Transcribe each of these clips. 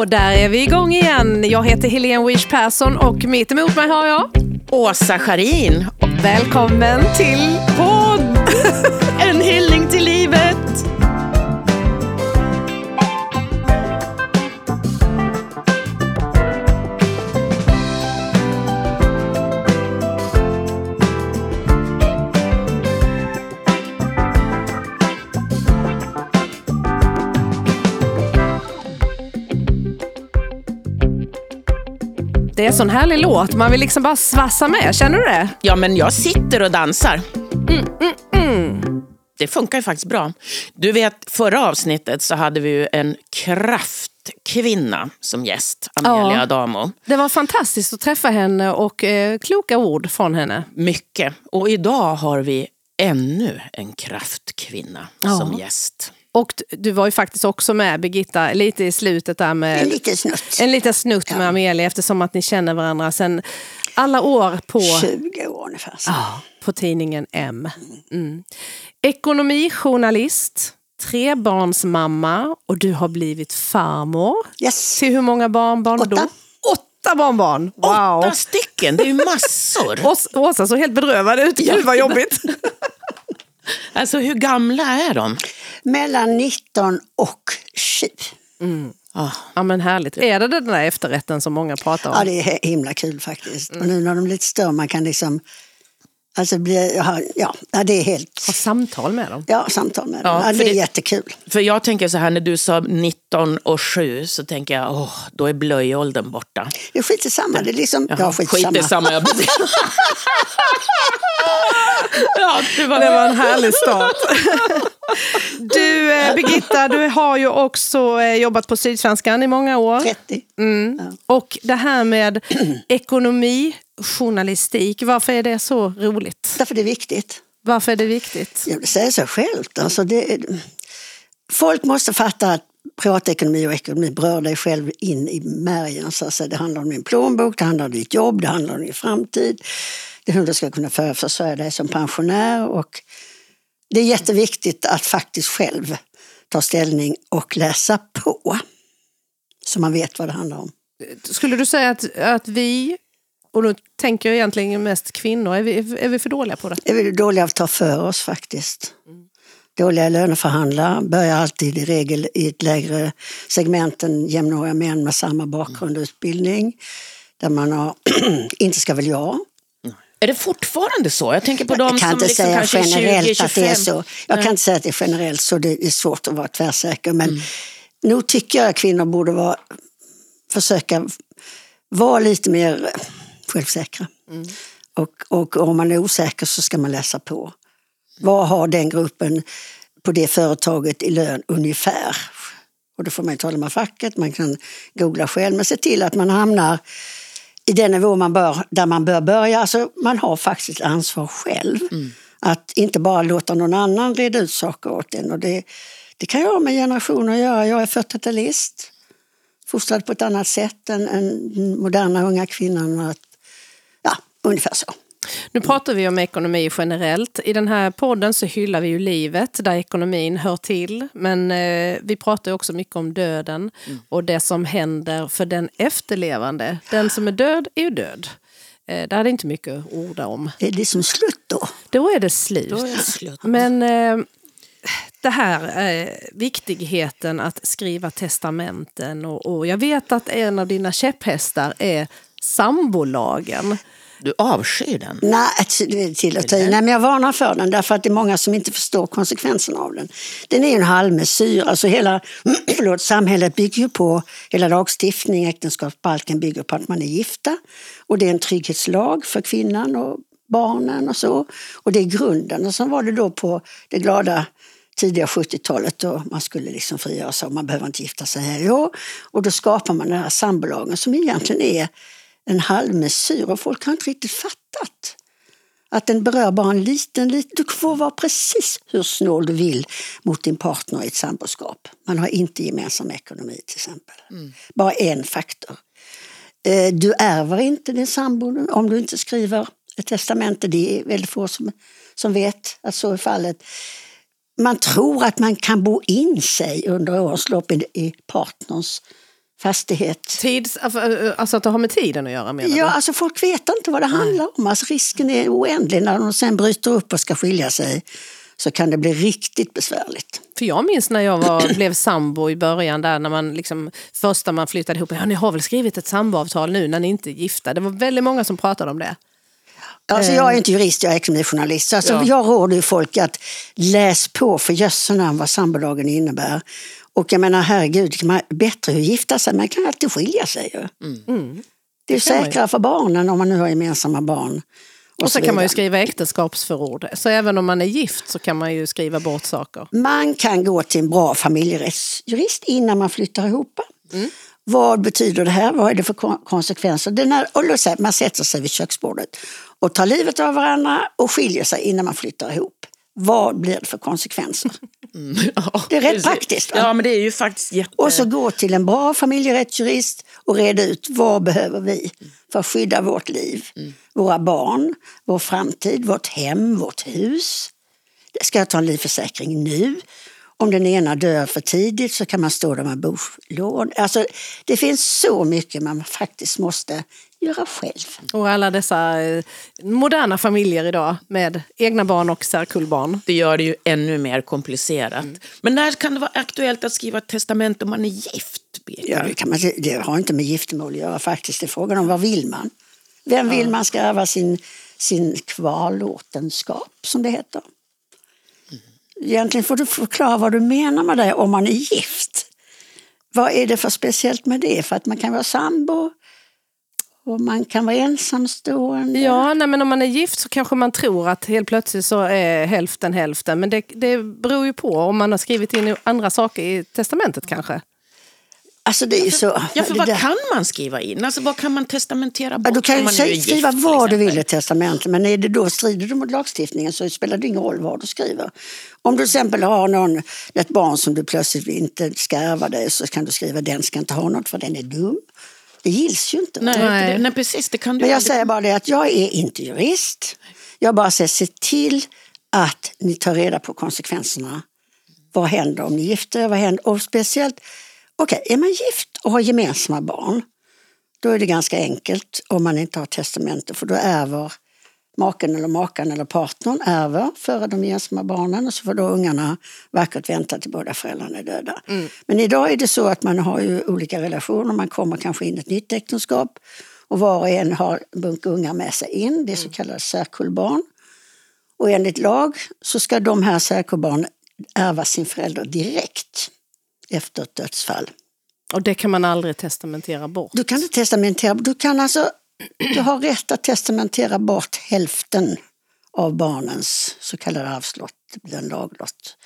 Och där är vi igång igen. Jag heter Helene Wish Persson och mitt emot mig har jag Åsa Scharin. Välkommen till podd! En hyllning till livet. Det är en sån härlig låt. Man vill liksom bara svassa med. Känner du det? Ja, men jag sitter och dansar. Det funkar ju faktiskt bra. Du vet, förra avsnittet så hade vi ju en kraftkvinna som gäst, Amelia Ja. Adamo. Det var fantastiskt att träffa henne och eh, kloka ord från henne. Mycket. Och idag har vi ännu en kraftkvinna Ja. som gäst. Och du var ju faktiskt också med Birgitta lite i slutet där med En liten snutt. en liten snutt med Amelia eftersom att ni känner varandra sedan alla år på, 20 år ungefär. Så. på tidningen M. Mm. Ekonomijournalist, trebarnsmamma och du har blivit farmor. Yes. Till hur många barnbarn då? Åtta. Åtta barnbarn! Wow! Åtta stycken, det är ju massor. Ås- Åsa såg helt bedrövad ut. Gud vad jobbigt. Alltså hur gamla är de? Mellan 19 och 7. Ah, Ja men härligt. Är det den där efterrätten som många pratar om? Ja, det är himla kul faktiskt. Och nu när de är lite större, man kan liksom... Alltså bli, ja, det är helt... Ha samtal med dem. Ja, samtal med dem. Ja, det är det- jättekul. För jag tänker så här, när du sa 19 och 7 så tänker jag, åh, då är blöjåldern borta. Det är skit samma. Det är liksom... Ja, skit i skit samma. Ja, det var Det var en härlig start. Du, eh, Birgitta, du har ju också eh, jobbat på Sydsvenskan i många år. 30. Mm. Och det här med ekonomijournalistik, varför är det så roligt? Därför det är viktigt. Varför är det viktigt? Ja, det säger sig självt. Alltså det folk måste fatta att privatekonomi och ekonomi berör dig själv in i märgen. Så att säga. Det handlar om din plånbok, det handlar om ditt jobb, det handlar om din framtid. Det är hur du ska kunna för- försörja dig som pensionär. Och det är jätteviktigt att faktiskt själv ta ställning och läsa på. Så man vet vad det handlar om. Skulle du säga att, att vi, och då tänker jag egentligen mest kvinnor, är vi, är vi för dåliga på det? är vi dåliga att ta för oss faktiskt. Dåliga löneförhandlare börjar alltid i regel i ett lägre segment än jämnåriga män med samma bakgrund och utbildning. Där man har, inte ska väl jag. Är det fortfarande så? Jag tänker på de som inte liksom kanske är 20, generellt att det är 25. så. Jag kan inte säga att det är generellt så, det är svårt att vara tvärsäker. Men nog tycker jag att kvinnor borde vara, försöka vara lite mer självsäkra. Och, och om man är osäker så ska man läsa på. Vad har den gruppen på det företaget i lön ungefär? Och då får man ju tala med facket, man kan googla själv, men se till att man hamnar i den nivå man bör, där man bör börja. Alltså, man har faktiskt ansvar själv. Att inte bara låta någon annan reda ut saker åt en. Och det, det kan jag ha med generationer att göra. Jag är 40-talist, fostrad på ett annat sätt än, än moderna unga kvinnan. Att, ja, ungefär så. Nu pratar vi om ekonomi generellt. I den här podden så hyllar vi ju livet där ekonomin hör till. Men eh, vi pratar också mycket om döden och det som händer för den efterlevande. Den som är död är ju död. Eh, där är det inte mycket att orda om. Är det som slut då? Då är det slut. Är det slut. Men eh, det här eh, viktigheten att skriva testamenten och, och jag vet att en av dina käpphästar är sambolagen. Du avskyr den. Nej, det är till att ta i. Nej, men jag varnar för den därför att det är många som inte förstår konsekvenserna av den. Den är ju en halvmesyr. Alltså hela förlåt, samhället bygger ju på, hela lagstiftning, äktenskapsbalken bygger på att man är gifta. Och det är en trygghetslag för kvinnan och barnen och så. Och det är grunden. Och så var det då på det glada tidiga 70-talet då man skulle liksom frigöra sig och man behöver inte gifta sig här i år. Och då skapar man den här sambolagen som egentligen är en halvmesyr och folk har inte riktigt fattat att den berör bara en liten, liten... Du får vara precis hur snål du vill mot din partner i ett samboskap. Man har inte gemensam ekonomi till exempel. Bara en faktor. Eh, Du ärver inte din sambo om du inte skriver ett testamente. Det är väldigt få som, som vet att så är fallet. Man tror att man kan bo in sig under årens lopp i, i partners fastighet. Tids, alltså att det har med tiden att göra menar Ja, du? alltså folk vet inte vad det handlar om. Alltså risken är oändlig. När de sen bryter upp och ska skilja sig så kan det bli riktigt besvärligt. För jag minns när jag var, blev sambo i början där när man liksom, första man flyttade ihop, ja ni har väl skrivit ett samboavtal nu när ni inte är gifta. Det var väldigt många som pratade om det. Alltså jag är inte jurist, jag är ekonomijournalist. Så alltså Ja. Jag råder ju folk att läs på för jösse namn vad sambolagen innebär. Och jag menar herregud, kan man bättre att gifta sig, man kan alltid skilja sig ju. Det är ju kan man ju. säkrare för barnen om man nu har gemensamma barn. Och så kan man ju skriva äktenskapsförord. Så även om man är gift så kan man ju skriva bort saker. Man kan gå till en bra familjerättsjurist innan man flyttar ihop. Vad betyder det här? Vad är det för kon- konsekvenser? Det är när, och låt säga, man sätter sig vid köksbordet och tar livet av varandra och skiljer sig innan man flyttar ihop. Vad blir det för konsekvenser? Ja, Det är rätt precis. praktiskt, va? Ja, men det är ju faktiskt jätte... Och så gå till en bra familjerättsjurist och reda ut vad behöver vi för att skydda vårt liv, våra barn, vår framtid, vårt hem, vårt hus. Ska jag ta en livförsäkring nu? Om den ena dör för tidigt så kan man stå där med bolån. Alltså, det finns så mycket man faktiskt måste göra själv. Och alla dessa eh, moderna familjer idag med egna barn och särkullbarn. Det gör det ju ännu mer komplicerat. Men när kan det vara aktuellt att skriva ett testamente om man är gift? Ja, det, kan man, det har inte med giftermål att göra faktiskt. Det är frågan om vad vill man? Vem vill man ska ärva sin, sin kvarlåtenskap som det heter? Egentligen får du förklara vad du menar med det om man är gift. Vad är det för speciellt med det? För att man kan vara sambo och man kan vara ensamstående. Ja, nej, men om man är gift så kanske man tror att helt plötsligt så är hälften hälften. Men det, det beror ju på om man har skrivit in andra saker i testamentet kanske. Alltså det är ju så. Ja, för vad där- kan man skriva in? Alltså, vad kan man testamentera bort? Ja, du kan ju säga- gift, skriva till vad du vill i testamentet men är det då strider du mot lagstiftningen så spelar det ingen roll vad du skriver. Om du till exempel har någon, ett barn som du plötsligt inte ska ärva dig så kan du skriva den ska inte ha något för den är dum. Det gills ju inte. Nej, Nej. nej, precis. Det kan du Men jag aldrig- säger bara det att jag är inte jurist. Jag bara säger se till att ni tar reda på konsekvenserna. Vad händer om ni gifter er? Vad händer? Och speciellt, okej, är man gift och har gemensamma barn, då är det ganska enkelt om man inte har testamente för då ärver maken eller makan eller partnern ärver före de gemensamma barnen och så får då ungarna vackert vänta till båda föräldrarna är döda. Men idag är det så att man har ju olika relationer, man kommer kanske in i ett nytt äktenskap och var och en har en bunk ungar med sig in, det är så kallade särkullbarn. Och enligt lag så ska de här särkullbarnen ärva sin förälder direkt efter ett dödsfall. Och det kan man aldrig testamentera bort. Du kan inte testamentera, du kan alltså, du har rätt att testamentera bort hälften av barnens så kallade arvslott, det blir en laglott.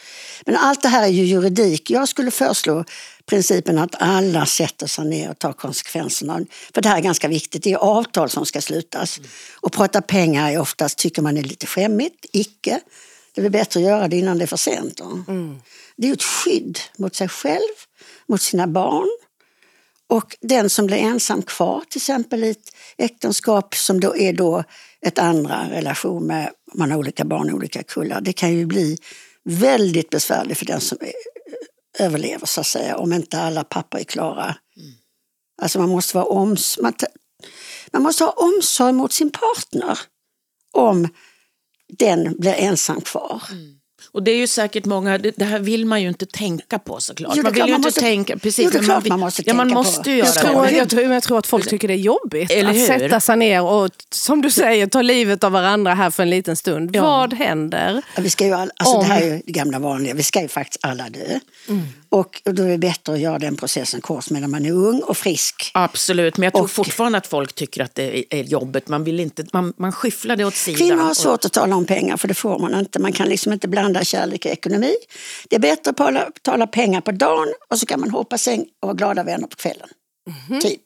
Men allt det här är ju juridik. Jag skulle föreslå principen att alla sätter sig ner och tar konsekvenserna. För det här är ganska viktigt, det är avtal som ska slutas. Och prata pengar är oftast, tycker man är lite skämmigt, icke. Det är bättre att göra det innan det är för sent. Då. Det är ett skydd mot sig själv, mot sina barn och den som blir ensam kvar, till exempel i ett äktenskap som då är då ett andra relation med, man har olika barn i olika kullar, det kan ju bli väldigt besvärligt för den som är, överlever så att säga, om inte alla pappor är klara. Alltså man måste, vara oms man, man måste ha omsorg mot sin partner om den blir ensam kvar. Och det är ju säkert många, det, det här vill man ju inte tänka på såklart. Jo, man vill klart ju man inte måste- tänka, precis. Jo, det är klart vill- man måste ja, man tänka på. måste ju göra Jag det. tror, jag, tror, jag tror att folk tycker det är jobbigt Eller att sätta sig ner och, som du säger, ta livet av varandra här för en liten stund. Ja. Vad händer? Ja, vi ska ju all, alltså Om- Det här är ju det gamla vanliga, vi ska ju faktiskt alla dö. Och då är det bättre att göra den processen kort medan man är ung och frisk. Absolut, men jag tror Och- fortfarande att folk tycker att det är- jobbigt. Man, vill inte, man, man skyfflar det åt sidan. Kvinnor har Och- svårt att tala om pengar för det får man inte. Man kan liksom inte blanda kärlek och ekonomi. Det är bättre att tala, tala pengar på dagen och så kan man hoppa säng och vara glada vänner på kvällen. Typ.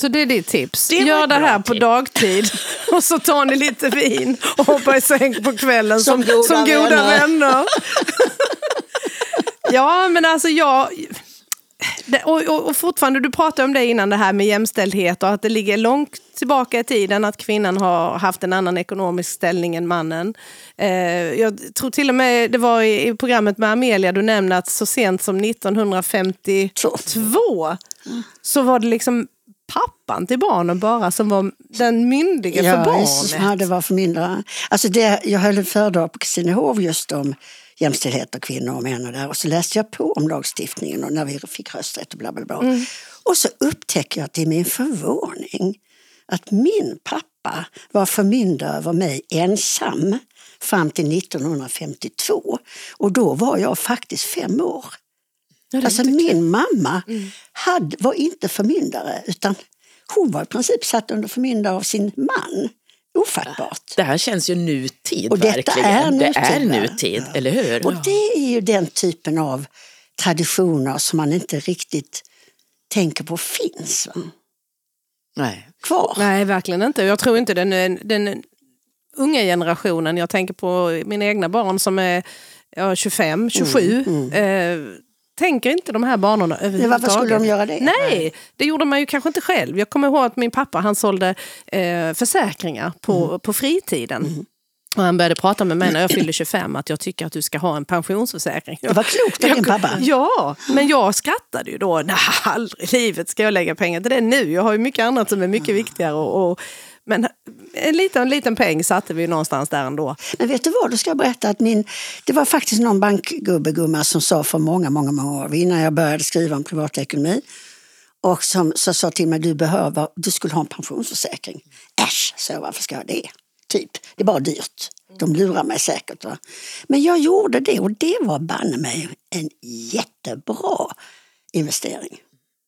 Så det är ditt tips. Det Gör det här på tips. dagtid och så tar ni lite vin och hoppar i säng på kvällen som, Som som goda goda, vänner. vänner. ja, men alltså jag... Och, och, och fortfarande, du pratade om det innan, det här med jämställdhet och att det ligger långt tillbaka i tiden att kvinnan har haft en annan ekonomisk ställning än mannen. Eh, jag tror till och med det var i, i programmet med Amelia du nämnde att så sent som 1952 så var det liksom pappan till barnen bara som var den myndige Ja, för barnet. Ja, det var förmyndare. Alltså det, jag höll en föredrag på Kristinehov just om jämställdhet och kvinnor och män och där. Och så läste jag på om lagstiftningen och när vi fick rösträtt och bla bla bla. Mm. Och så upptäcker jag till min förvåning att min pappa var förmyndare över mig ensam fram till 1952. Och då var jag faktiskt fem år. Alltså min mamma Mm. hade, var inte förmyndare utan hon var i princip satt under förmyndare av sin man. Ofattbart. Det här känns ju nutid Och detta verkligen. är Det är nutid, nutid, eller hur? Och det är ju den typen av traditioner som man inte riktigt tänker på finns va? Nej. kvar. Nej, verkligen inte. Jag tror inte den, den unga generationen, jag tänker på mina egna barn som är ja, 25, 27, Eh, tänker inte de här banorna överhuvudtaget. varför skulle de göra det? Nej, det gjorde man ju kanske inte själv. Jag kommer ihåg att min pappa han sålde eh, försäkringar på, på fritiden. Och han började prata med mig när jag fyllde 25 att jag tycker att du ska ha en pensionsförsäkring. Det var klokt av din pappa. Ja, men jag skrattade ju då. Nej, aldrig i livet ska jag lägga pengar till det nu. Jag har ju mycket annat som är mycket viktigare. Och, och, men en liten, en liten peng satte vi någonstans där ändå. Men vet du vad, då ska jag berätta att min, det var faktiskt någon bankgubbegumma som sa för många, många, många år innan jag började skriva om privatekonomi och som så sa till mig, du behöver, du skulle ha en pensionsförsäkring. Äsch, så varför ska jag det? Typ, det är bara dyrt. De lurar mig säkert. Va? Men jag gjorde det och det var banne mig en jättebra investering.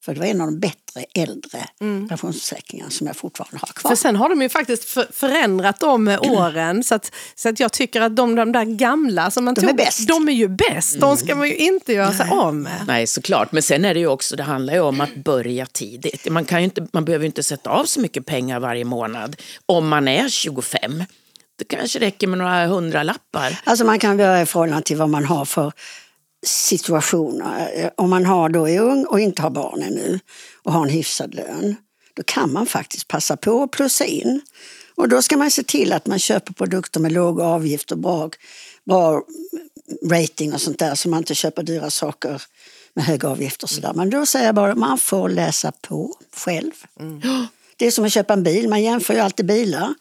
För det var en av de bättre äldre pensionsförsäkringarna som jag fortfarande har kvar. För sen har de ju faktiskt för, förändrat dem med åren. Så att, så att jag tycker att de, de där gamla som man De tog, är bäst. de är ju bäst. De ska man ju inte göra sig av med. Nej, såklart. Men sen är det ju också, det handlar ju om att börja tidigt. Man, kan ju inte, man behöver ju inte sätta av så mycket pengar varje månad om man är 25. Det kanske räcker med några hundralappar. Alltså man kan börja i förhållande till vad man har för situationer. Eh, Om man har då är ung och inte har barn ännu och har en hyfsad lön, då kan man faktiskt passa på att plussa in. Och då ska man se till att man köper produkter med låg avgift och bra, bra rating och sånt där så man inte köper dyra saker med höga avgifter och sådär. Men då säger jag bara man får läsa på själv. Det är som att köpa en bil, man jämför ju alltid bilar.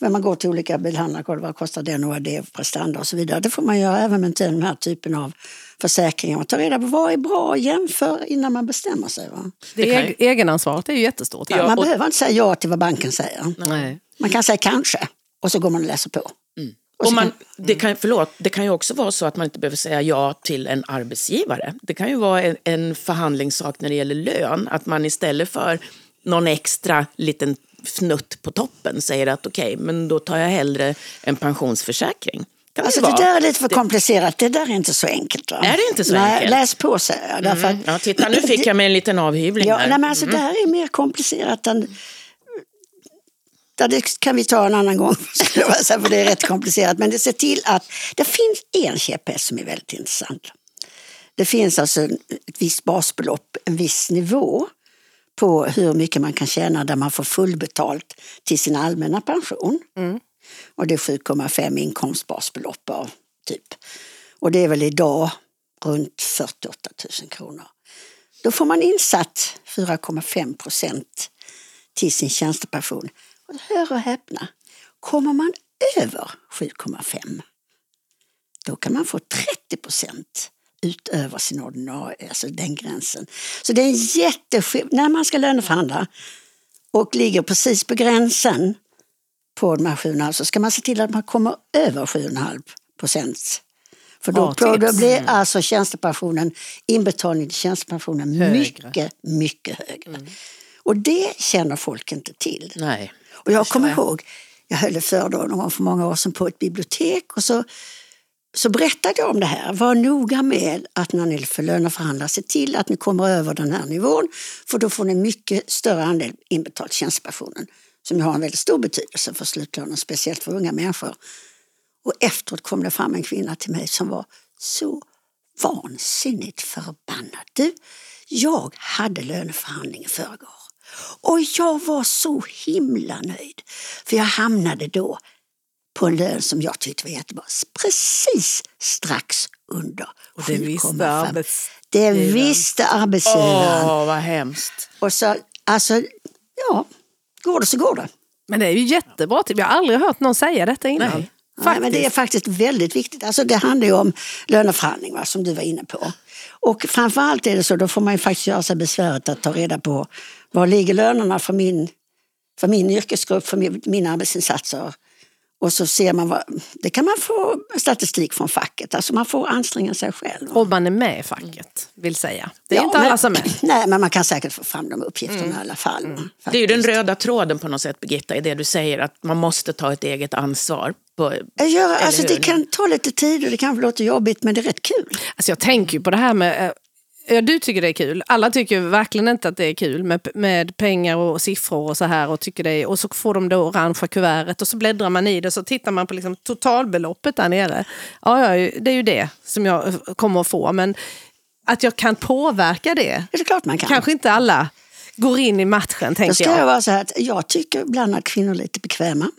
Men man går till olika bilhandlare och kollar vad kostar den och vad det är prestanda och så vidare. Det får man göra även med den här typen av försäkringar. Man tar reda på vad är bra och jämför innan man bestämmer sig. Va? Det är, egenansvaret är ju jättestort. Här. Ja, Man och- behöver inte säga ja till vad banken säger. Nej. Man kan säga kanske och så går man och läser på. Och Och man, det, kan, förlåt, det kan ju också vara så att man inte behöver säga ja till en arbetsgivare. Det kan ju vara en, en förhandlingssak när det gäller lön. Att man istället för någon extra liten fnutt på toppen säger att okej, men då tar jag hellre en pensionsförsäkring. Kan alltså det, det där är lite för komplicerat. Det där är inte så enkelt. Va? Är det inte så nej, enkelt? Läs på säger jag. Att, Ja, titta, nu fick jag mig en liten avhyvling Ja, här. nej, men alltså, Det här är mer komplicerat än... Ja, det kan vi ta en annan gång, för det är rätt komplicerat. Men det ser till att det finns en käpphäst som är väldigt intressant. Det finns alltså ett visst basbelopp, en viss nivå på hur mycket man kan tjäna där man får fullbetalt till sin allmänna pension. Och det är 7,5 inkomstbasbelopp av typ. Och det är väl idag runt 48 000 kronor. Då får man insatt 4,5 procent till sin tjänstepension. Och hör och häpna, kommer man över 7,5 då kan man få 30 procent utöver sin ordinarie, alltså den gränsen. Så det är en jätteskillnad. När man ska löneförhandla och ligger precis på gränsen på de här 7,5 så ska man se till att man kommer över 7,5 procent. För då, Bra då blir alltså tjänstepensionen, inbetalning till tjänstepensionen Högre. mycket, mycket högre. Och det känner folk inte till. Nej. Och jag kommer ihåg, jag höll ett föredrag någon gång för många år sedan på ett bibliotek och så, så berättade jag om det här. Var noga med att när ni löneförhandlar, se till att ni kommer över den här nivån för då får ni mycket större andel inbetalt tjänstepensionen som har en väldigt stor betydelse för slutlönen, speciellt för unga människor. Och efteråt kom det fram en kvinna till mig som var så vansinnigt förbannad. Du, jag hade löneförhandling i förrgår Och jag var så himla nöjd. För jag hamnade då på en lön som jag tyckte var jättebra. Precis strax under Och det visste 7,5. arbets... Det visste arbetsgivaren. Åh, vad hemskt. Och så, alltså, ja, går det så går det. Men det är ju jättebra. Jag har aldrig hört någon säga detta innan. Nej. Nej, men det är faktiskt väldigt viktigt. Alltså det handlar ju om löneförhandling va, som du var inne på. Och framförallt är det så, då får man ju faktiskt göra sig besväret att ta reda på var ligger lönerna för min, för min yrkesgrupp, för min, mina arbetsinsatser. Och så ser man vad, det kan man få statistik från facket, alltså man får anstränga sig själv. Om man är med i facket, vill säga. Det är Ja, inte men- alla som är. Nej, men man kan säkert få fram de uppgifterna i alla fall. va, Det är ju den röda tråden på något sätt, Birgitta, i det du säger, att man måste ta ett eget ansvar. På, gör, eller alltså, det kan ta lite tid och det kanske låter jobbigt men det är rätt kul. Alltså jag tänker ju på det här med... Ja, du tycker det är kul. Alla tycker verkligen inte att det är kul med, med pengar och siffror och så här. Och, tycker det är, och så får de det orangea kuvertet och så bläddrar man i det och så tittar man på liksom totalbeloppet där nere. Ja, ja, det är ju det som jag eh, kommer att få. Men att jag kan påverka det, Det är klart man kan. kanske inte alla går in i matchen, Då tänker ska jag jag. vara så här att jag tycker ibland att kvinnor är lite bekväma.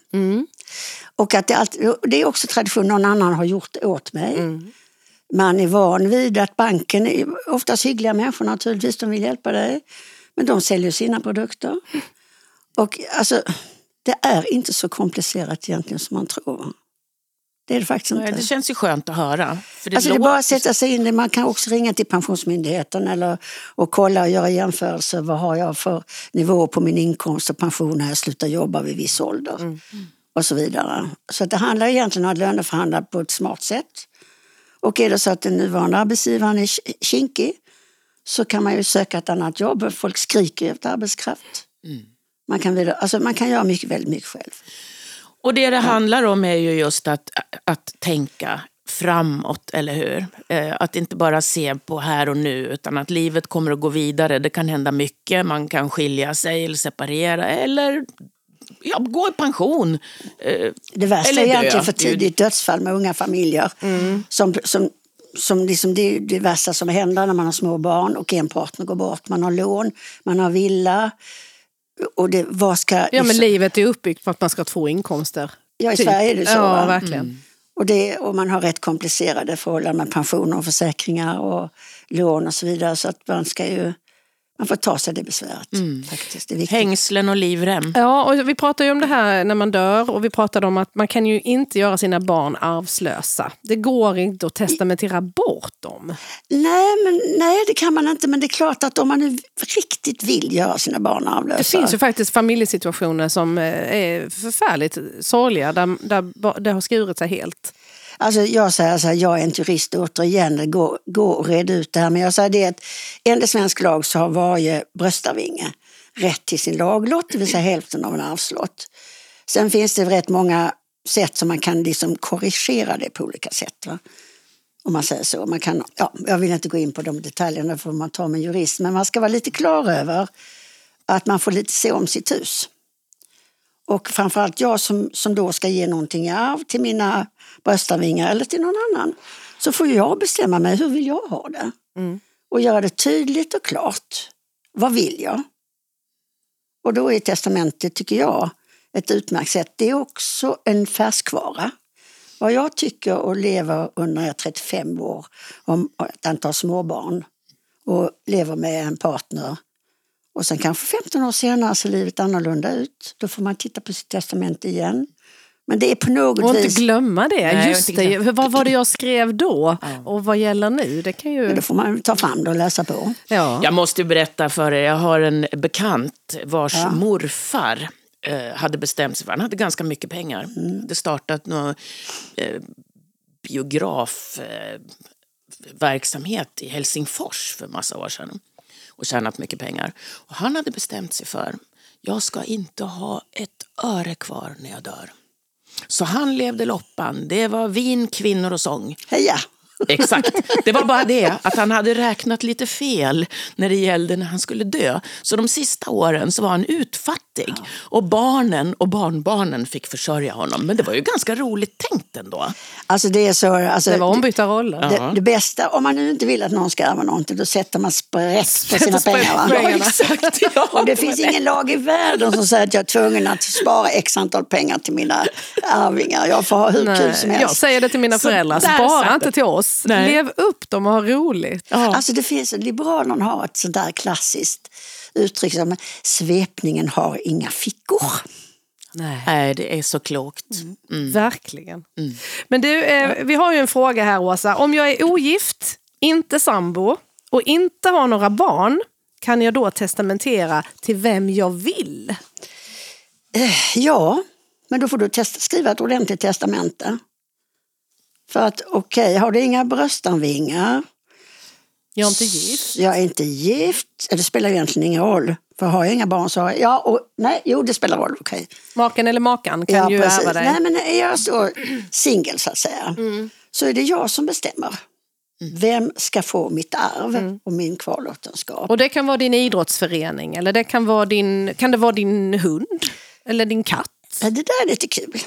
Och att det, alltid, det är också tradition, någon annan har gjort det åt mig. Man är van vid att banken, är oftast hyggliga människor naturligtvis, de vill hjälpa dig. Men de säljer sina produkter. Och alltså, det är inte så komplicerat egentligen som man tror. Det är det faktiskt inte. det känns ju skönt att höra. För det Alltså det är bara att sätta sig in Man kan också ringa till Pensionsmyndigheten eller, och kolla och göra jämförelser. Vad har jag för nivå på min inkomst och pension när jag slutar jobba vid viss ålder? Och så vidare. Så det handlar egentligen om att löneförhandla på ett smart sätt. Och är det så att den nuvarande arbetsgivaren är ki- kinkig så kan man ju söka ett annat jobb. Folk skriker efter arbetskraft. Man, kan vidare, alltså man kan göra mycket, väldigt mycket själv. Och det det handlar om är ju just att, att tänka framåt, eller hur? Eh, Att inte bara se på här och nu, utan att livet kommer att gå vidare. Det kan hända mycket. Man kan skilja sig eller separera eller ja, gå i pension. Eh, Det värsta Eller är egentligen för tidigt dödsfall med unga familjer. Som, som, som liksom det är det värsta som händer när man har små barn och en partner går bort. Man har lån, man har villa. Och det, vad ska, Ja, men livet är uppbyggt på att man ska ha två inkomster. Ja, i typ. Sverige är det så. Ja, va? verkligen. Och, det, och man har rätt komplicerade förhållanden med pensioner och försäkringar och lån och så vidare. Så att man ska ju, man får ta sig det besväret. Faktiskt. Det hängslen och livrem. Ja, och vi pratar ju om det här när man dör och vi pratade om att man kan ju inte göra sina barn arvslösa. Det går inte att testamentera bort dem. Nej, men, nej, det kan man inte. Men det är klart att om man nu riktigt vill göra sina barn arvlösa. Det finns ju faktiskt familjesituationer som eh, är förfärligt sorgliga där, där det har skurit sig helt. Alltså jag säger så här, jag är inte jurist återigen, gå, gå och red ut det här. Men jag säger det att enligt svensk lag så har varje bröstarvinge rätt till sin laglott, det vill säga hälften av en arvslott. Sen finns det rätt många sätt som man kan liksom korrigera det på olika sätt. Va? Om man säger så. Man kan, ja, jag vill inte gå in på de detaljerna för man tar med en jurist, men man ska vara lite klar över att man får lite se om sitt hus. Och framförallt jag som, som då ska ge någonting i arv till mina bröstarvingar eller till någon annan. Så får jag bestämma mig, hur vill jag ha det? Och göra det tydligt och klart. Vad vill jag? Och då är testamentet, tycker jag, ett utmärkt sätt. Det är också en färskvara. Vad jag tycker och lever under jag är 35 år, om ett antal småbarn och lever med en partner och sen kanske 15 år senare ser livet annorlunda ut. Då får man titta på sitt testamente igen. Men det är på något Och inte vis... glömma det. Nej, Just inte det. Vad var det jag skrev då? Och vad gäller nu? Det kan ju... Då får man ta fram det och läsa på. Ja. Jag måste ju berätta för er, jag har en bekant vars morfar eh, hade bestämt sig för, han hade ganska mycket pengar. Mm. hade startat någon eh, biografverksamhet eh, verksamhet i Helsingfors för massa år sedan. Och tjänat mycket pengar. Och han hade bestämt sig för, jag ska inte ha ett öre kvar när jag dör. Så han levde loppan. Det var vin, kvinnor och sång. Heja! Exakt. Det var bara det att han hade räknat lite fel när det gällde när han skulle dö. Så de sista åren så var han utfattig. Och barnen och barnbarnen fick försörja honom. Men det var ju ganska roligt tänkt ändå. Alltså det är så... Alltså, Det var ombytta roller. det, det bästa, om man nu inte vill att någon ska ärva någonting, då sätter man sprätt på sina sprätt pengar. pengarna. Exakt. Ja, Och det finns ingen lag i världen som säger att jag är tvungen att spara x antal pengar till mina arvingar. Jag får ha hur Nej, kul som helst. jag säger det till mina föräldrar, spara inte till oss. Nej. Lev upp dem och ha roligt. Ja. Alltså det finns, Liberalerna har ett sånt där klassiskt uttryck som svepningen har inga fickor. Nej. Det är så klokt. Verkligen. Men du, eh, vi har ju en fråga här Åsa. Om jag är ogift, inte sambo och inte har några barn, kan jag då testamentera till vem jag vill? Ja, men då får du testa, skriva ett ordentligt testamente. För att okej, har du inga bröstanvingar, Jag är inte gift. jag är inte gift, det spelar egentligen ingen roll. För har jag inga barn så har jag, ja, och, nej, jo det spelar roll, okej. Maken eller makan kan Ja, ju precis. ärva dig. Nej, men är jag så singel så att säga, så är det jag som bestämmer. Vem ska få mitt arv och min kvarlåtenskap? Och det kan vara din idrottsförening eller det kan, vara din, kan det vara din hund eller din katt. Ja, det där är lite kul.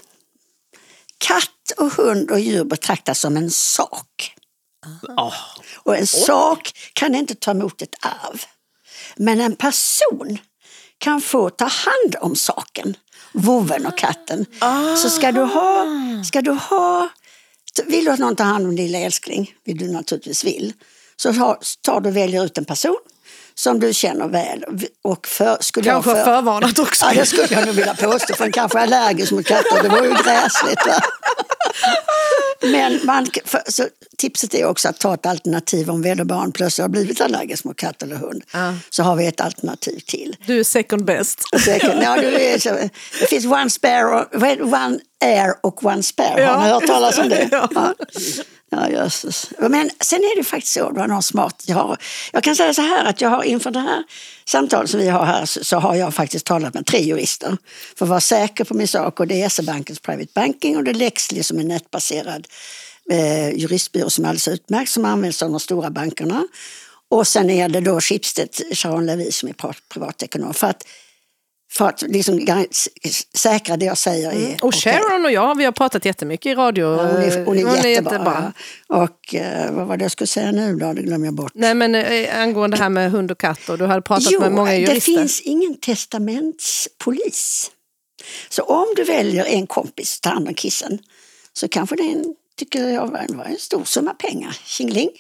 Katt och hund och djur betraktas som en sak. Ja. Och en sak kan inte ta emot ett arv. Men en person kan få ta hand om saken, vovven och katten. Så ska du ha, ska du ha, vill du att någon tar hand om din lilla älskling, vill du naturligtvis vill, så tar du väljer ut en person som du känner väl. Och för, skulle Kanske jag för, förvarnat också. Ja, det skulle jag nog vilja påstå, för han kanske är allergisk mot katter. Det var ju gräsligt. Va? Men man, för, så tipset är också att ta ett alternativ om vederbörande plötsligt har blivit allergisk mot katt eller hund. Ja. Så har vi ett alternativ till. Du är second best. Säkert, ja, det, är så, det finns one, spare one air och one spare. Har ni Ja, hört talas om det? ja. Ja. Jösses. Men sen är det faktiskt så, det var någon smart. Jag, har, jag kan säga så här att jag har inför det här samtalet som vi har här så, så har jag faktiskt talat med tre jurister för att vara säker på min sak och det är SE-bankens Private Banking och det är Lexley som är nätbaserad eh, juristbyrå som är alldeles utmärkt som används av de stora bankerna. Och sen är det då Schibsted, Sharon Levy som är privatekonom. För att, för att liksom säkra det jag säger är Mm. Och. Sharon och jag, vi har pratat jättemycket i radio. Ja, hon, är, hon är jättebra. jättebra. ja. Och eh, vad var det jag skulle säga nu då? Det glömmer jag bort. Nej men eh, angående det här med hund och katt och du hade pratat med många det jurister. finns ingen testamentspolis. Så om du väljer en kompis att ta hand om kissen så kanske det är en, tycker jag var var en stor summa pengar. Tjingeling.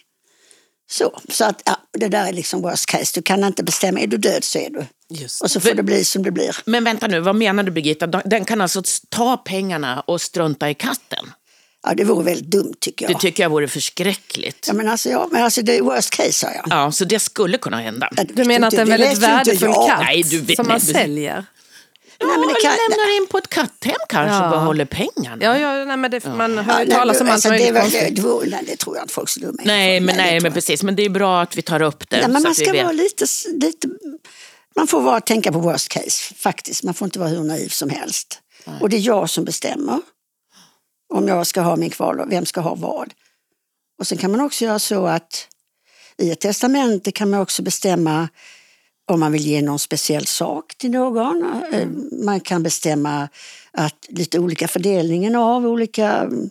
Så, så att ja, det där är liksom worst case. Du kan inte bestämma, är du död så är du. Just. Och så får det bli som det blir. Men vänta nu, vad menar du Birgitta? Den kan alltså ta pengarna och strunta i katten? Ja, det vore väldigt dumt tycker jag. Det tycker jag vore förskräckligt. ja, men alltså, ja, men alltså det är worst case sa jag. Ja, så det skulle kunna hända. Ja, Du menar att det är en det väldigt värdefull katt Nej, du vet- som man nej, säljer? Nej, men det ja, kan- lämnar in på ett katthem kanske Ja. och behåller pengarna. Ja, ja nej, men det, man hör Ja, ju nej, talas om allt alltså, det, möjligt är väl- konstigt. det, vore- nej, det tror jag inte folk skulle dumma Nej, men, det nej, men precis. Men det är bra att vi tar upp det. Nej, men så man ska vara lite, lite... Man får vara, tänka på worst case, faktiskt. Man får inte vara hur naiv som helst. Och det är jag som bestämmer om jag ska ha min kval vem ska ha vad. Och sen kan man också göra så att i ett testamente kan man också bestämma om man vill ge någon speciell sak till någon. Eh, Man kan bestämma att lite olika fördelningen av olika mm,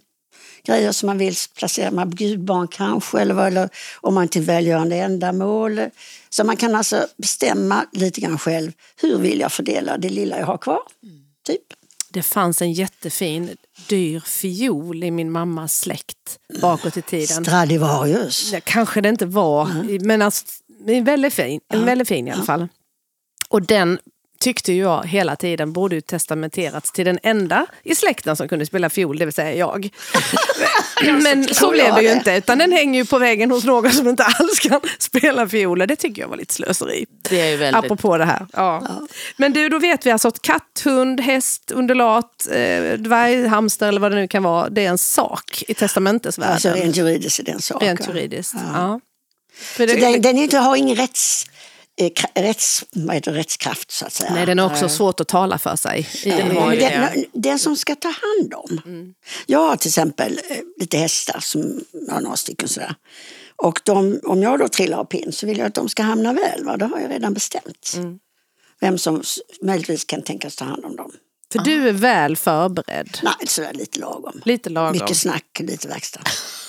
grejer som man vill placera, man gudbarn kanske, eller, vad- eller om man till välgörande ändamål. Så man kan alltså bestämma lite grann själv, hur vill jag fördela det lilla jag har kvar? Typ. Det fanns en jättefin dyr fiol i min mammas släkt bakåt i tiden. Stradivarius. Kanske det inte var, men alltså, väldigt fin, en väldigt fin i alla fall. Och den tyckte jag hela tiden borde ju testamenterats till den enda i släkten som kunde spela fiol, det vill säga jag. Men så blev det ju inte, utan den hänger ju på väggen hos någon som inte alls kan spela fiol. Det tycker jag var lite slöseri. Det är ju väldigt... Apropå det här. Ja. Men du, då vet vi alltså att katt, hund, häst, undulat, eh, dvärg, hamster eller vad det nu kan vara, det är en sak i testamentesvärlden. Alltså rent juridiskt är det en sak. Rent ja. juridiskt. Ja. Ja. Den, den inte, har ingen rätts... eh, rätts, vad heter, det, rättskraft så att säga. Nej, den är också svårt att tala för sig. Den har den, som ska ta hand om. Jag har till exempel eh, lite hästar, som, ja, några stycken sådär. Och de, om jag då trillar av pinn så vill jag att de ska hamna väl. Va? Det har jag redan bestämt. Vem som möjligtvis kan tänkas ta hand om dem. För du är väl förberedd. Nej, sådär lite lagom. Lite lagom. Mycket snack, lite verkstad.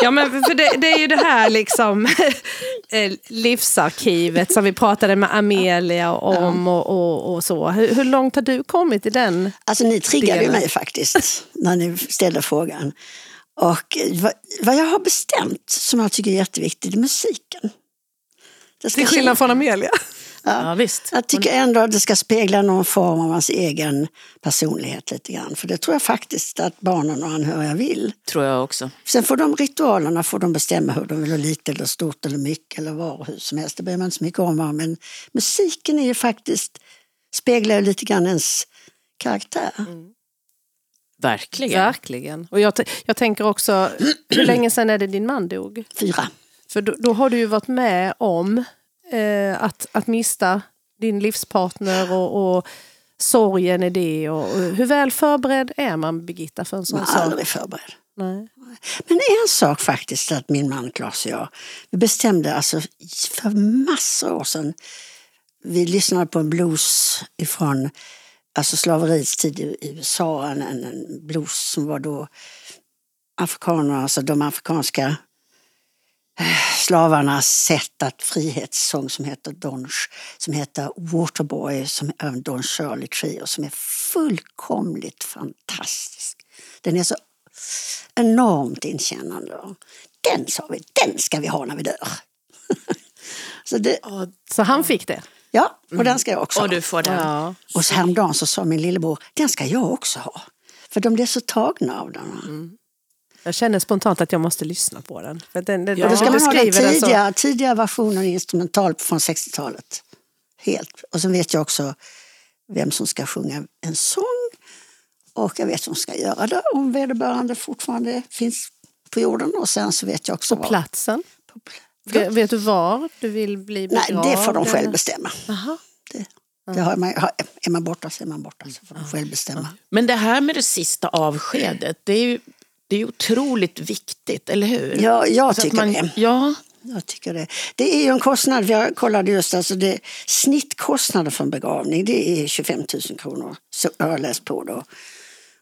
Ja, men för det, det är ju det här liksom eh, livsarkivet som vi pratade med Amelia om och, och, och så. Hur, hur långt har du kommit i den? Alltså ni triggade Delen. mig faktiskt när ni ställde frågan. Och eh, vad, vad jag har bestämt som jag tycker är jätteviktigt är musiken. Det ska Till skillnad från Amelia. Ja, visst. Jag tycker ändå att det ska spegla någon form av hans egen personlighet lite grann. För det tror jag faktiskt att barnen och anhöriga vill. Tror jag också. Sen får de ritualerna får de bestämma hur de vill ha lite eller stort eller mycket eller var och hur som helst. Det behöver man inte så mycket om. Men musiken är ju faktiskt, speglar ju lite grann ens karaktär. Verkligen. Verkligen. Och jag, jag tänker också, hur länge sedan är det din man dog? Fyra. För då, då har du ju varit med om eh, att, att mista din livspartner och, och sorgen i det. Och, och hur väl förberedd är man, Birgitta, för en sån Man är sak? aldrig förberedd. Nej. Men en sak faktiskt att min man Claes och jag, vi bestämde alltså för massor av år sedan. Vi lyssnade på en blues ifrån alltså slaveriets tid i USA, en, en en blues som var då afrikaner, alltså de afrikanska eh, slavarnas sätt att frihetssång som heter Don, som heter Waterboy, som är en Don Shirley Trio som är fullkomligt fantastisk. Den är så enormt inkännande. Den sa vi, den ska vi ha när vi dör. så det, Så han fick det? ja, och den ska jag också Och ha. du får den. Ja. Och så häromdagen så sa min lillebror, den ska jag också ha. För de blev så tagna av den. Jag känner spontant att jag måste lyssna på den. För den, den Ja, Och då ska du man ha den den så- tidiga, tidiga versionen instrumental från 60-talet. Helt. Och sen vet jag också vem som ska sjunga en sång. Och jag vet som ska göra det om vederbörande fortfarande finns på jorden. Och sen så vet jag också På var- platsen? på pl- Vet- Vet du var du vill bli Nej, begravd? det får de själv eller? bestämma. Jaha. Det, det har man, är man borta så är man borta. Så får de själv bestämma. Men det här med det sista avskedet, det är ju det är otroligt viktigt, eller hur? Ja, jag Alltså att tycker man, det. Ja, Jag tycker det. Det är ju en kostnad, jag kollade just, alltså det, snittkostnaden för en begravning det är 25 000 kronor. Så jag har läst på då.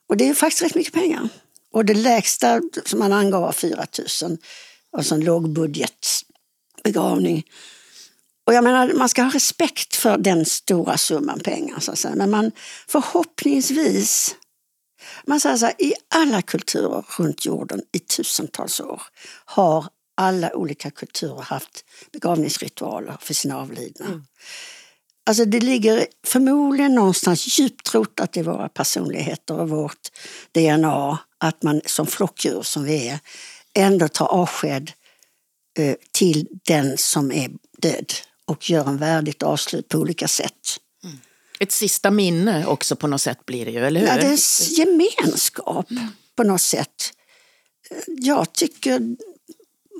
Och det är faktiskt rätt mycket pengar. Och det lägsta som man angav var 4 000. Alltså en lågbudgetbegravning. Och jag menar, man ska ha respekt för den stora summan pengar. Så att säga. Men man förhoppningsvis man säger så här, i alla kulturer runt jorden i tusentals år har alla olika kulturer haft begravningsritualer för sina avlidna. Alltså det ligger förmodligen någonstans djupt rotat i våra personligheter och vårt DNA att man som flockdjur som vi är ändå tar avsked eh, till den som är död och gör en värdigt avslut på olika sätt. Ett sista minne också på något sätt blir det ju, eller hur? Ja, det är en gemenskap på något sätt. Jag tycker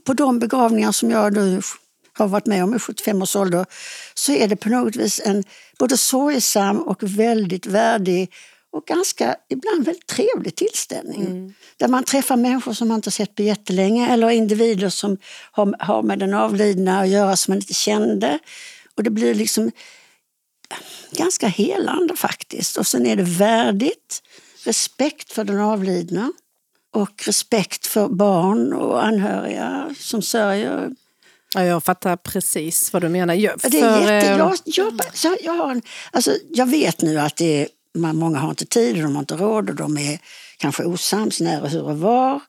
på de begravningar som jag nu har varit med om i 75 års ålder så är det på något vis en både sorgsam och väldigt värdig och ganska ibland väldigt trevlig tillställning. Där man träffar människor som man inte sett på jättelänge eller individer som har, har med den avlidna att göra som man inte kände. Och det blir liksom ganska helande faktiskt. Och sen är det värdigt, respekt för den avlidna och respekt för barn och anhöriga som sörjer. Ja, jag fattar precis vad du menar. Jag, Det är för, jätte, eh, jag, jag, jag, har en, alltså, jag vet nu att det är, många har inte tid och de har inte råd och de är kanske osams när och hur och var.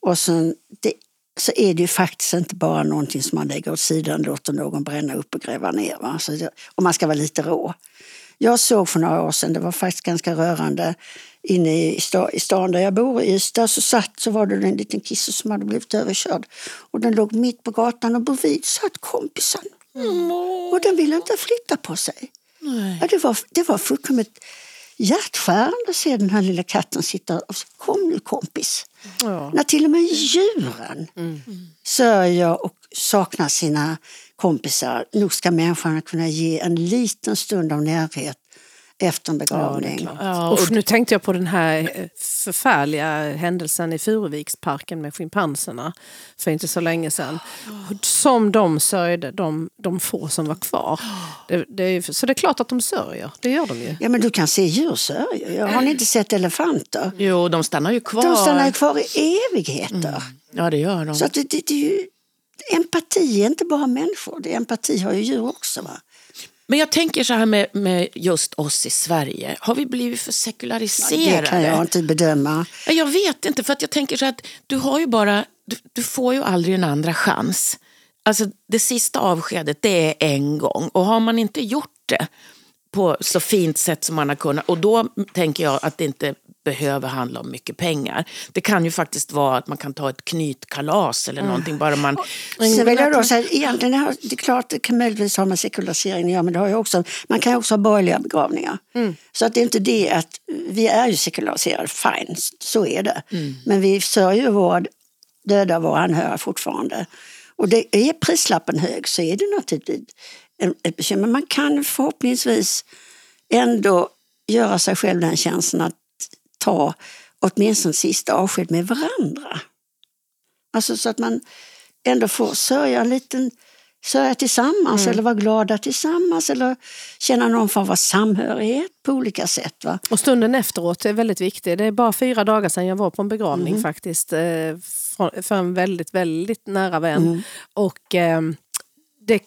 Och sen, det, så är det ju faktiskt inte bara någonting som man lägger åt sidan och låter någon bränna upp och gräva ner. Va? Så det, och man ska vara lite rå. Jag såg för några år sedan, det var faktiskt ganska rörande, inne i, sta, i stan där jag bor i Ystad så satt så var det en liten kisse som hade blivit överkörd. Och den låg mitt på gatan och bredvid satt kompisen. Och den ville inte flytta på sig. Ja, det, var, det var fullkomligt hjärtskärande att se den här lilla katten sitta och säga kom nu kompis. ja. När till och med djuren sörjer och saknar sina kompisar. Nog ska människan kunna ge en liten stund av närhet efter en begravning. Ja, Usch, nu tänkte jag på den här eh, förfärliga händelsen i Furuviksparken med schimpanserna för inte så länge sedan. Som de sörjde, de, de få som var kvar. Det, det, så det är klart att de sörjer, det gör de ju. Ja men du kan se djur sörja. Har ni inte sett elefanter? Jo, de stannar ju kvar. De stannar ju kvar i evigheter. Mm. Ja, det gör de. Så att det, det, det är ju, empati är inte bara människor, det, empati har ju djur också. Va? Men jag tänker så här med, med just oss i Sverige. Har vi blivit för sekulariserade? Det kan jag inte bedöma. Jag vet inte, för att jag tänker så att du har ju bara, du, du får ju aldrig en andra chans. Alltså det sista avskedet, det är en gång. Och har man inte gjort det på så fint sätt som man har kunnat, och då tänker jag att det inte behöver handla om mycket pengar. Det kan ju faktiskt vara att man kan ta ett knytkalas eller mm. någonting. Bara man... Sen vill jag då säga, egentligen, det är klart det kan möjligtvis ha med sekularisering att göra, men det har ju också, man kan ju också ha borgerliga begravningar. Mm. Så att det är inte det att, vi är ju sekulariserade, fine, så är det. Mm. Men vi sörjer våra döda, våra anhöriga fortfarande. Och det är prislappen hög så är det naturligtvis ett bekymmer. Men man kan förhoppningsvis ändå göra sig själv den känslan att ta åtminstone sista avsked med varandra. Alltså så att man ändå får sörja en liten sörja tillsammans mm. eller vara glada tillsammans eller känna någon form av samhörighet på olika sätt. Va? Och stunden efteråt är väldigt viktig. Det är bara fyra dagar sedan jag var på en begravning mm. faktiskt eh, för en väldigt, väldigt nära vän. Mm. Och eh, det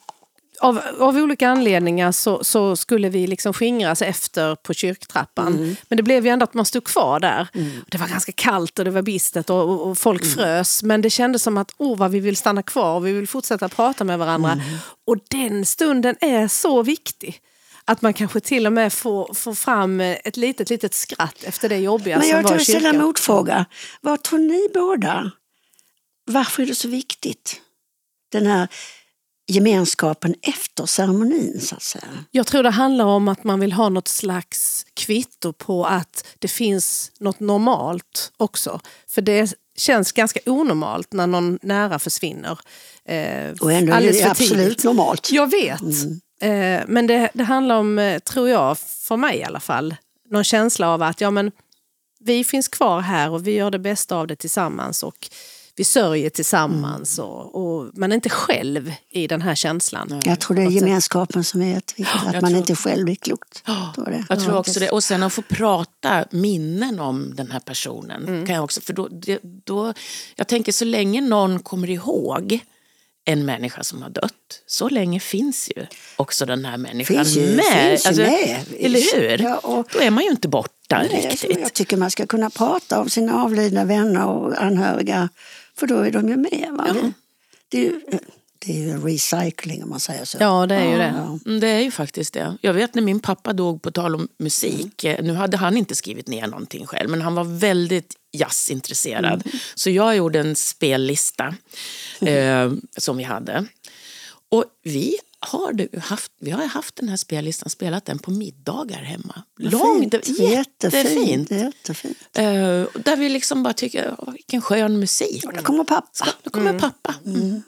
av, av olika anledningar så, så, skulle vi liksom skingras efter på kyrktrappan. Mm. Men det blev ju ändå att man stod kvar där. Mm. Det var ganska kallt och det var bistet och, och, och folk mm. frös. Men det kändes som att oh, vad vi vill stanna kvar och vi vill fortsätta prata med varandra. Mm. Och den stunden är så viktig. Att man kanske till och med får, får fram ett litet, litet skratt efter det jobbiga Men jag som var kyrkan. ställa en motfråga. Vad tror ni båda? Varför är det så viktigt? Den här gemenskapen efter ceremonin så att säga? Jag tror det handlar om att man vill ha något slags kvitto på att det finns något normalt också. För det känns ganska onormalt när någon nära försvinner. Eh, och ändå är det absolut normalt. Jag vet. Mm. Eh, men det, det handlar om, eh, tror jag, för mig i alla fall, någon känsla av att ja, men, vi finns kvar här och vi gör det bästa av det tillsammans. Och vi sörjer tillsammans mm. och, och, man är inte själv i den här känslan. Jag tror det är gemenskapen som är jätteviktig, att man tror... inte själv är klokt. Det. Jag tror också det. Och sen att få prata minnen om den här personen. Mm. Kan jag, också, för då, då, jag tänker så länge någon kommer ihåg en människa som har dött, så länge finns ju också den här människan finns ju, med. Finns alltså, med. Eller hur? Ja, och, Då är man ju inte borta nej, riktigt. Jag tycker man ska kunna prata om sina avlidna vänner och anhöriga för då är de ju med. Va? Ja. Det, är ju, det är ju recycling om man säger så. Ja, det är ju det. Ja. Mm, det är ju faktiskt det. Jag vet när min pappa dog, på tal om musik, mm. nu hade han inte skrivit ner någonting själv, men han var väldigt jazzintresserad. Mm. Så jag gjorde en spellista eh, som vi hade. Och vi har du haft, vi har haft den här spellistan, spelat den på middagar hemma. Långt, jättefint. jättefint. Uh, där vi liksom bara tycker, oh, vilken skön musik. Och där kommer pappa. nu kommer mm. pappa. Mm.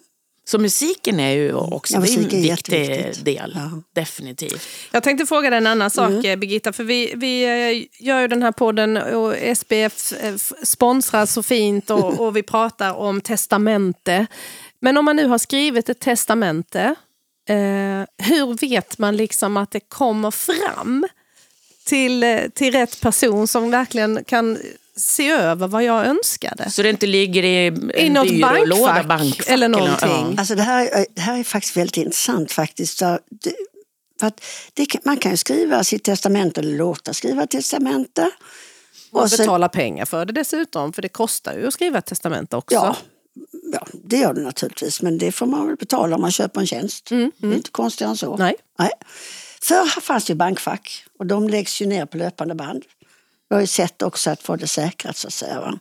Så musiken är ju också ja, en viktig del, ja. definitivt. Jag tänkte fråga dig en annan sak mm. Birgitta, för vi, vi eh, gör ju den här podden och SPF eh, sponsrar så fint och, och vi pratar om testamente. Men om man nu har skrivit ett testamente Eh, hur vet man liksom att det kommer fram till, eh, till rätt person som verkligen kan se över vad jag önskade. Så det inte ligger i en I något byrålåda, bankfack, bankfack eller någonting. Ja. Alltså det, här, det här är faktiskt väldigt intressant faktiskt. Så det, för att det, man kan ju skriva sitt testamente eller låta skriva testamente. Och, och betala pengar för det dessutom, för det kostar ju att skriva ett testamente också. Ja, Ja, det gör det naturligtvis, men det får man väl betala om man köper en tjänst. Mm, mm. Det är mm. inte konstigare än så. Nej. Nej. Förr fanns det bankfack och de läggs ju ner på löpande band. Vi har ju sett också att få det säkrat så att säga. Va?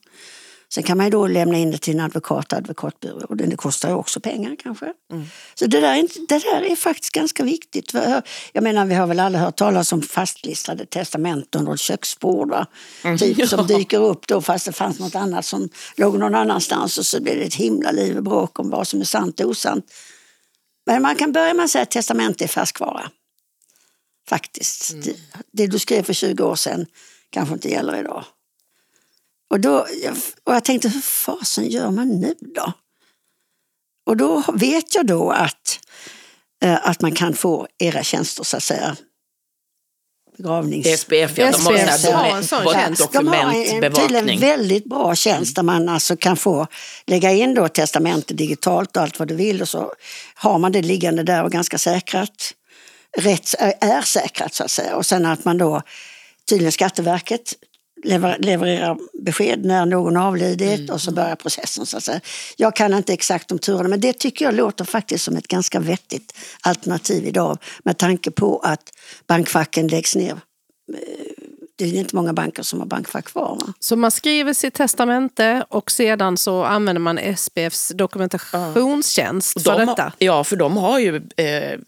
Sen kan man då lämna in det till en advokat och advokatbyrå och det kostar ju också pengar kanske. Mm. Så det där, är, det där är faktiskt ganska viktigt. Jag menar vi har väl alla hört talas om fastlistade testamenten ett köksbord. Mm. Typ ja. som dyker upp då fast det fanns något annat som låg någon annanstans och så blir det ett himla liv och bråk om vad som är sant och osant. Men man kan börja med att säga att testamente är färskvara. Faktiskt. Mm. Det, det du skrev för 20 år sedan kanske inte gäller idag. Och, då, och jag tänkte, hur fasen gör man nu då? Och då vet jag då att, eh, att man kan få era tjänster så att säga begravnings... SPF, ja, de har SPF, så här ja, en sån tjänst. De har en tydligen väldigt bra tjänst där man alltså kan få lägga in då testamente digitalt och allt vad du vill och så har man det liggande där och ganska säkrat. Rätt, är säkrat så att säga och sen att man då tydligen Skatteverket lever- levererar besked när någon avlidit och så börjar processen. Så att säga. Jag kan inte exakt om turerna men det tycker jag låter faktiskt som ett ganska vettigt alternativ idag med tanke på att bankfacken läggs ner det är inte många banker som har bankfack kvar. Va? Så man skriver sitt testamente och sedan så använder man SPFs dokumentationstjänst för De, detta. har- ja, för de har ju eh,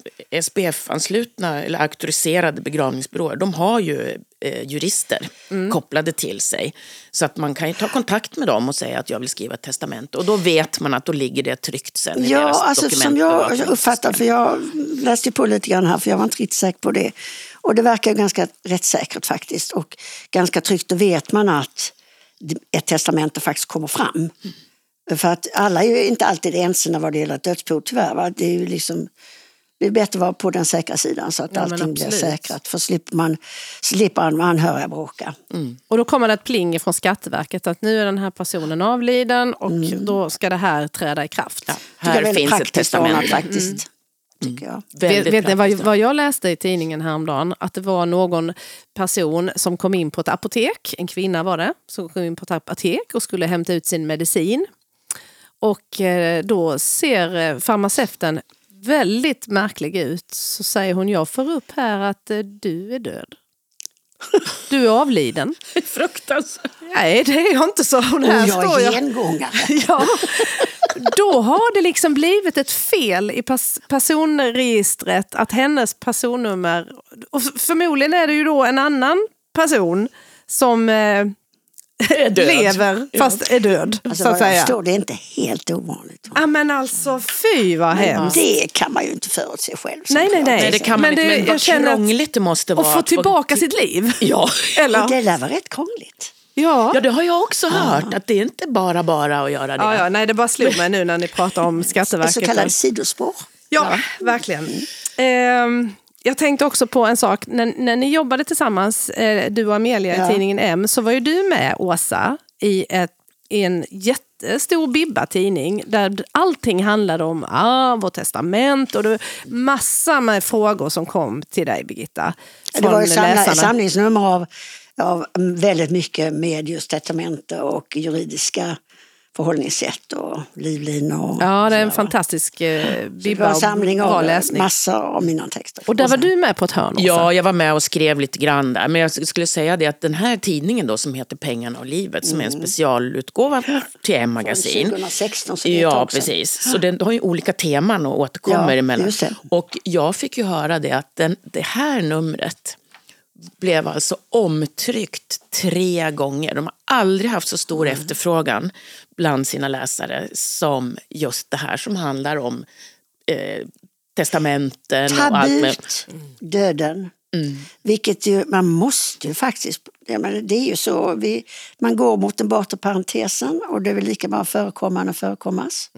SPF-anslutna eller auktoriserade begravningsbyråer. De har ju eh, jurister Mm. kopplade till sig. Så att man kan ju ta kontakt med dem och säga att jag vill skriva ett testamente. Och då vet man att då ligger det tryckt sen i Ja, deras alltså som jag dokumentbevakning. uppfattar, för jag läste på lite grann här för jag var inte riktigt säker på det. Och det verkar ganska rättssäkert faktiskt och ganska tryggt. Då vet man att ett testamente faktiskt kommer fram. För att alla är ju inte alltid ense vad det gäller ett dödsbo tyvärr. Va? Det är ju liksom det är bättre att vara på den säkra sidan så att Ja, allting blir säkrat. För slipper man slipper anhöriga bråka. Och då kommer det ett pling från Skatteverket att nu är den här personen avliden och då ska det här träda i kraft. Ja, här väldigt finns ett testamente. faktiskt. Tycker jag. Vet, Väldigt vet ni vad, vad jag läste i tidningen häromdagen? Att det var någon person som kom in på ett apotek, en kvinna var det, som kom in på ett apotek och skulle hämta ut sin medicin. Och eh, då ser eh, farmaceuten väldigt märklig ut. Så säger hon, jag får upp här att eh, du är död. Du är avliden. Fruktansvärt. Nej, det är jag inte, så hon. Och Här jag står är jag. gengångare. Ja. Då har det liksom blivit ett fel i pers personregistret att hennes personnummer... Och förmodligen är det ju då en annan person som eh. Lever fast är död. Alltså, så att säga. förstår, det är inte helt ovanligt. va? Ja, men alltså fy vad hemskt. Det kan man ju inte förutse själv. Nej, nej, nej. Nej, det kan man Men inte. det- Men vad att- krångligt det måste vara. Och få att tillbaka sitt liv. Ja. Eller? Det lär vara rätt krångligt. Ja. ja, det har jag också hört. Att det är inte bara bara att göra det. Ja, ja, nej, det bara slog mig nu när ni pratar om Skatteverket. så kallat sidospår. Ja, verkligen. Ehm, jag tänkte också på en sak. När, när ni jobbade tillsammans, eh, du och Amelia Ja. i tidningen M, så var ju du med, Åsa, i, ett, i en jättestor Bibba-tidning där allting handlade om arv och testament och det massa med frågor som kom till dig, Birgitta. Det var läsarna. samlingsnummer av, av väldigt mycket med just testamente och juridiska förhållningssätt och livlinor. Ja, det är en fantastisk eh, Bibba en och samling bra av läsning. massor av mina texter. Och där var du med på ett hörn, Åsa. Ja, jag var med och skrev lite grann där. Men jag skulle säga det att den här tidningen då som heter Pengarna och livet som är en specialutgåva till M-magasin. 2016 så det är ett Ja, sedan. precis. Så den har ju olika teman och återkommer Ja, emellan. just det. Och jag fick ju höra det att den, det här numret blev alltså omtryckt tre gånger. De har aldrig haft så stor Mm. efterfrågan bland sina läsare som just det här som handlar om eh, testamenten och allt med... Tabut, döden. Mm. Vilket ju, man måste ju faktiskt, menar, det är ju så, vi, man går mot den bortre parentesen och det är väl lika bra förekomma än att förekommas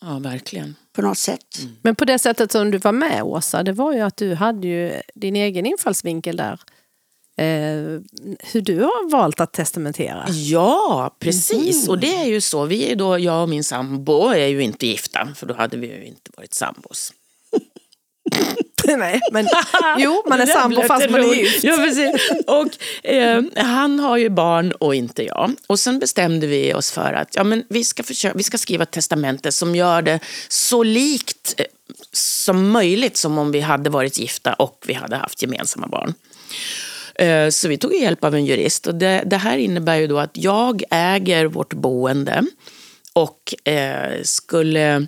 Ja, verkligen. på något sätt. Men på det sättet som du var med Åsa, det var ju att du hade ju din egen infallsvinkel där. Eh, hur du har valt att testamentera. Ja, precis. Och det är ju så. Vi är då, jag och min sambo är ju inte gifta, för då hade vi ju inte varit sambos. Nej, men jo, man är sambo fast man är gift. Ja, precis. Och, eh, han har ju barn och inte jag. Och sen bestämde vi oss för att ja, men vi, ska försöka, vi ska skriva ett testamente som gör det så likt eh, som möjligt som om vi hade varit gifta och vi hade haft gemensamma barn. Eh, Så vi tog hjälp av en jurist. Och det, det här innebär ju då att jag äger vårt boende och eh, skulle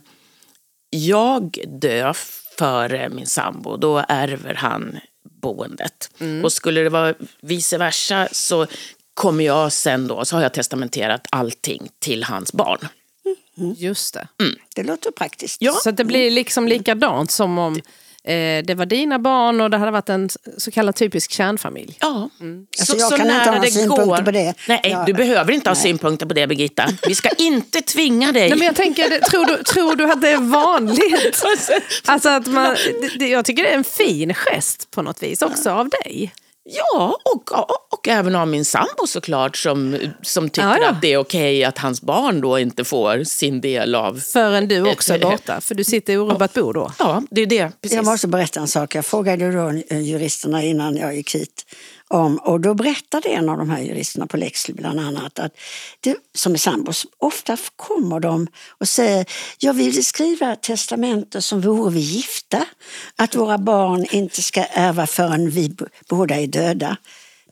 jag dö före min sambo, då ärver han boendet. Och skulle det vara vice versa så kommer jag sen då, så har jag testamenterat allting till hans barn. Just det. Det låter praktiskt. Ja. Så det blir liksom likadant som om eh, det var dina barn och det hade varit en så kallad typisk kärnfamilj. Ja. Alltså, jag kan inte ha några synpunkter på det. Nej, Ja. du behöver inte ha synpunkter på det Birgitta. Vi ska inte tvinga dig. Nej, men jag tänker, det- tror du, tror du att det är vanligt? Alltså att man, det- det, jag tycker det är en fin gest på något vis också av dig. Ja, och, och, och även av min sambo såklart som, som tycker Ja, ja. att det är okej att hans barn då inte får sin del av... Förrän du också är borta, för du sitter i orubbat bo då. Ja, det är det. Precis. Jag måste berätta en sak. Jag frågade då eh, juristerna innan jag gick hit. Om, och då berättade en av de här juristerna på Lexley bland annat att det, som är sambos, ofta kommer de och säger jag vill skriva testamente som vore vi gifta. Att våra barn inte ska ärva förrän vi båda är döda.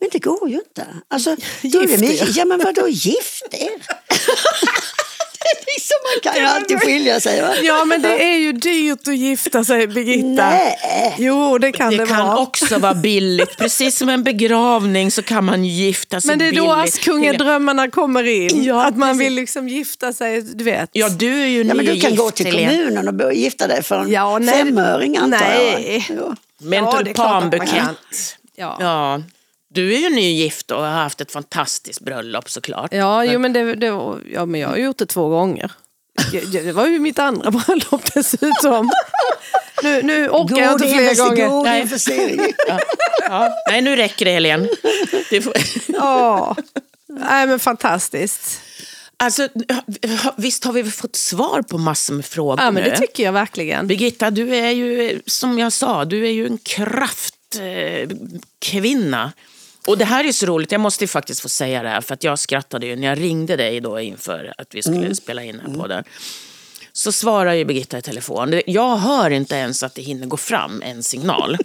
Men det går ju inte. Alltså, är Gift er. ja men vadå gift er? liksom, man kan ju alltid skilja sig. Va? Ja, men det är ju dyrt att gifta sig, Birgitta. Nej. Jo, det kan det, Det kan vara. också vara billigt. Precis som en begravning så kan man gifta sig Men det är billigt. då Askungen-drömmarna kommer in. Ja, att man precis. vill liksom gifta sig, du vet. Ja, du är ju Ja, men du kan gå till kommunen och börja gifta dig för en Ja, nej, femöring antar nej. jag. Ja. En Ja, det är klart att man tulpanbukett. kan. Ja. Ja. Du är ju nygift och har haft ett fantastiskt bröllop såklart. Ja, jo, men det, det, ja, men jag har gjort det två gånger. Det, det var ju mitt andra bröllop dessutom. Nu, nu orkar jag inte fler gånger. god Nej. investering. Ja. Ja. Nej, nu räcker det Helene. Det får... Ja. Nej, men fantastiskt. Alltså, visst har vi fått svar på massor med frågor Ja, men nu? det tycker jag verkligen. Birgitta, du är ju, som jag sa, du är ju en kraftkvinna. Eh, kvinna. Och det här är så roligt, jag måste ju faktiskt få säga det här, för att jag skrattade ju när jag ringde dig då inför att vi skulle spela in den här podden. Så svarar ju Birgitta i telefon. Jag hör inte ens att det hinner gå fram en signal.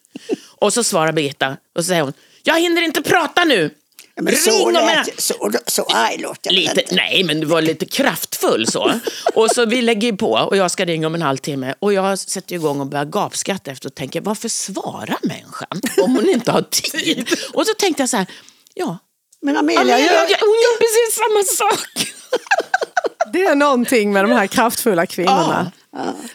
och så svarar Birgitta och så säger hon, jag hinner inte prata nu. Ja, men Ring så, om lät, jag... så, så arg låter jag Lite, nej, men du var lite kraftfull så. Och så vi lägger ju på och jag ska ringa om en halvtimme. Och jag sätter igång och börjar gapskratta efter och tänker, varför svarar människan om hon inte har tid? Och så tänkte jag så här, ja, Men Amelia, Amelia, gör, jag, hon gör precis samma sak. Det är någonting med de här kraftfulla kvinnorna.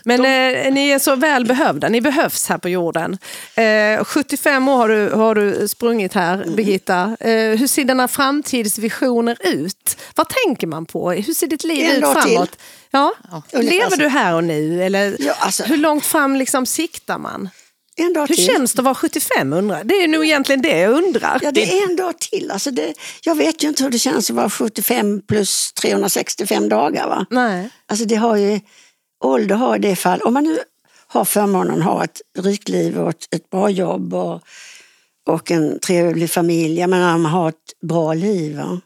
Men eh, ni är så väl behövda, ni behövs här på jorden. Eh, 75 år har du, har du sprungit här, Birgitta. Eh, hur ser dina framtidsvisioner ut? Vad tänker man på? Hur ser ditt liv En ut till. framåt? Ja. Ungefär Lever du här och nu? Eller Ja, alltså- hur långt fram liksom siktar man? en dag Hur till. känns det att vara 75 undrar? Det är nog egentligen det jag undrar. Ja, det är en dag till. Alltså det, jag vet ju inte hur det känns att vara 75 plus 365 dagar. Va? Nej. Alltså det har ju, ålder har i det fall, om man nu har förmånen att ha ett rikt liv och ett, ett bra jobb och, och en trevlig familj, jag menar man har ett bra liv. Va?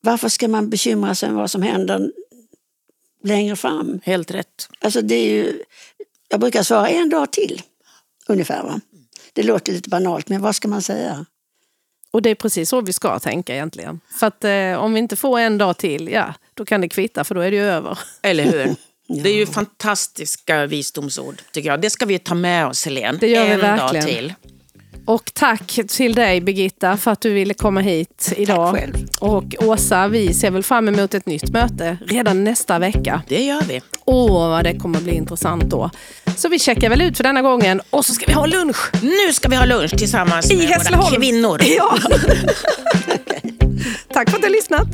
Varför ska man bekymra sig om vad som händer längre fram? Helt rätt. Alltså det är ju, jag brukar svara en dag till, ungefär. Va? Det låter lite banalt, men vad ska man säga? Och det är precis så vi ska tänka egentligen. För att eh, om vi inte får en dag till, ja, då kan det kvitta för då är det ju över. Eller hur? Det är ju fantastiska visdomsord, tycker jag. Det ska vi ta med oss, Helene. Det gör vi en verkligen. dag till. Och tack till dig Birgitta för att du ville komma hit idag. Och Åsa, vi ser väl fram emot ett nytt möte redan nästa vecka. Det gör vi. Åh, vad det kommer bli intressant då. Så vi checkar väl ut för denna gången och så ska vi ha lunch. Nu ska vi ha lunch tillsammans I med våra kvinnor. Ja. Tack för att du har lyssnat.